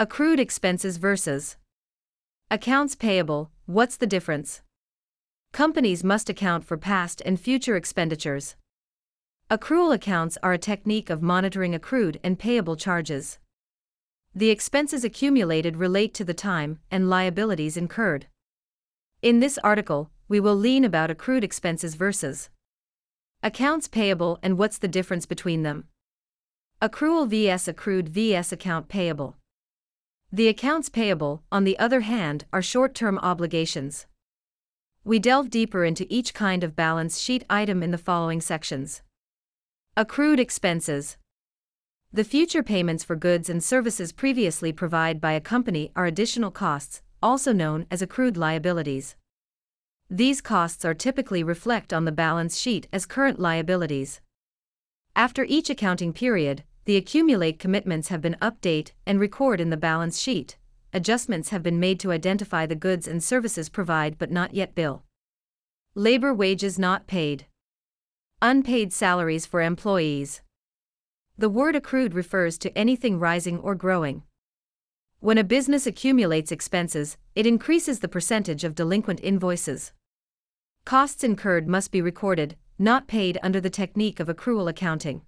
Accrued expenses versus accounts payable, what's the difference? Companies must account for past and future expenditures. Accrual accounts are a technique of monitoring accrued and payable charges. The expenses accumulated relate to the time and liabilities incurred. In this article, we will lean about accrued expenses versus accounts payable and what's the difference between them. Accrual vs accrued vs account payable. The accounts payable, on the other hand, are short term obligations. We delve deeper into each kind of balance sheet item in the following sections. Accrued expenses. The future payments for goods and services previously provided by a company are additional costs, also known as accrued liabilities. These costs are typically reflect on the balance sheet as current liabilities. After each accounting period, the accumulate commitments have been update and record in the balance sheet. Adjustments have been made to identify the goods and services provide but not yet bill. Labor wages not paid. Unpaid salaries for employees. The word accrued refers to anything rising or growing. When a business accumulates expenses, it increases the percentage of delinquent invoices. Costs incurred must be recorded, not paid under the technique of accrual accounting.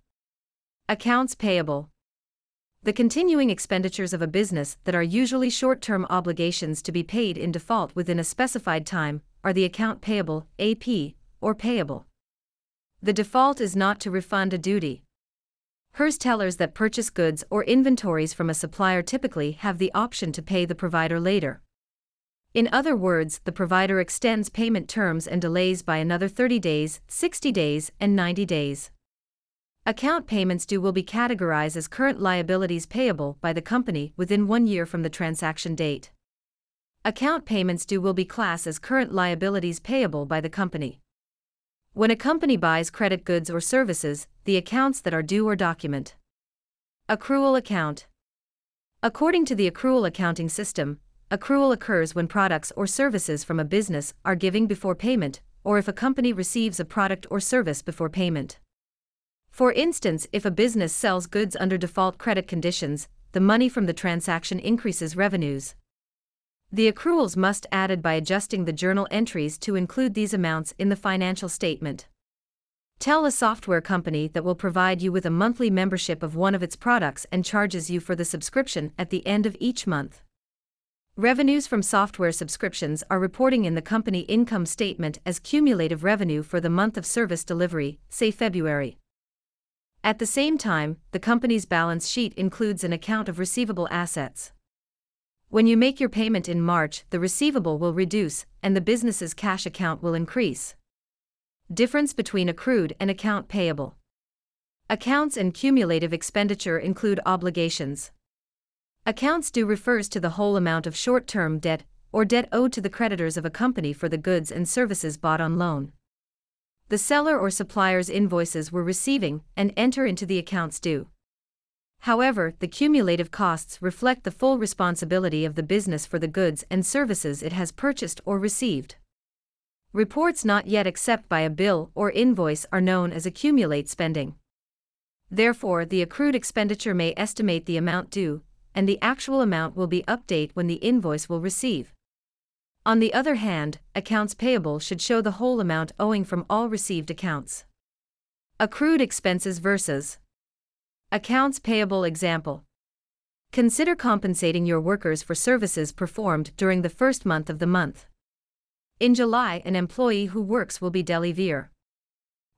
Accounts payable. The continuing expenditures of a business that are usually short term obligations to be paid in default within a specified time are the account payable, AP, or payable. The default is not to refund a duty. HERS tellers that purchase goods or inventories from a supplier typically have the option to pay the provider later. In other words, the provider extends payment terms and delays by another 30 days, 60 days, and 90 days. Account payments due will be categorized as current liabilities payable by the company within one year from the transaction date. Account payments due will be classed as current liabilities payable by the company. When a company buys credit goods or services, the accounts that are due or document. Accrual account. According to the accrual accounting system, accrual occurs when products or services from a business are giving before payment, or if a company receives a product or service before payment. For instance, if a business sells goods under default credit conditions, the money from the transaction increases revenues. The accruals must added by adjusting the journal entries to include these amounts in the financial statement. Tell a software company that will provide you with a monthly membership of one of its products and charges you for the subscription at the end of each month. Revenues from software subscriptions are reporting in the company income statement as cumulative revenue for the month of service delivery, say February. At the same time, the company's balance sheet includes an account of receivable assets. When you make your payment in March, the receivable will reduce and the business's cash account will increase. Difference between accrued and account payable. Accounts and cumulative expenditure include obligations. Accounts due refers to the whole amount of short term debt or debt owed to the creditors of a company for the goods and services bought on loan the seller or supplier's invoices were receiving and enter into the accounts due. However, the cumulative costs reflect the full responsibility of the business for the goods and services it has purchased or received. Reports not yet accepted by a bill or invoice are known as accumulate spending. Therefore, the accrued expenditure may estimate the amount due, and the actual amount will be update when the invoice will receive. On the other hand, accounts payable should show the whole amount owing from all received accounts. Accrued expenses versus accounts payable example. Consider compensating your workers for services performed during the first month of the month. In July, an employee who works will be Delivier.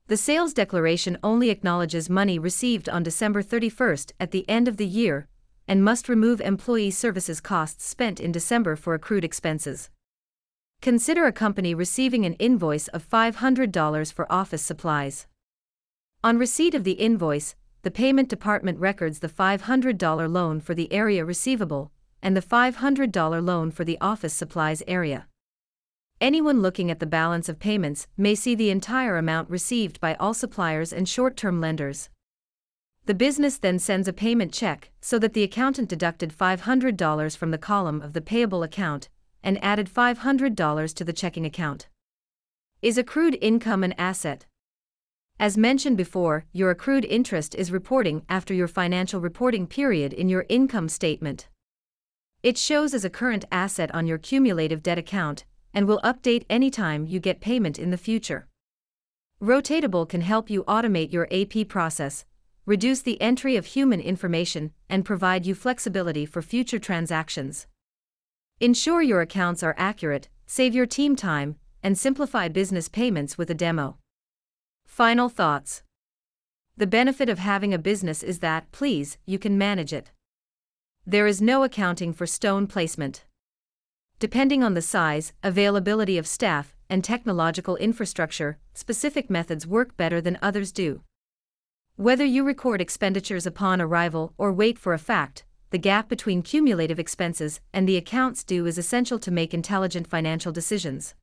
The sales declaration only acknowledges money received on December 31st at the end of the year and must remove employee services costs spent in December for accrued expenses. Consider a company receiving an invoice of $500 for office supplies. On receipt of the invoice, the payment department records the $500 loan for the area receivable and the $500 loan for the office supplies area. Anyone looking at the balance of payments may see the entire amount received by all suppliers and short term lenders. The business then sends a payment check so that the accountant deducted $500 from the column of the payable account and added $500 to the checking account. Is accrued income an asset? As mentioned before, your accrued interest is reporting after your financial reporting period in your income statement. It shows as a current asset on your cumulative debt account and will update anytime you get payment in the future. Rotatable can help you automate your AP process, reduce the entry of human information, and provide you flexibility for future transactions. Ensure your accounts are accurate, save your team time, and simplify business payments with a demo. Final thoughts The benefit of having a business is that, please, you can manage it. There is no accounting for stone placement. Depending on the size, availability of staff, and technological infrastructure, specific methods work better than others do. Whether you record expenditures upon arrival or wait for a fact, the gap between cumulative expenses and the accounts due is essential to make intelligent financial decisions.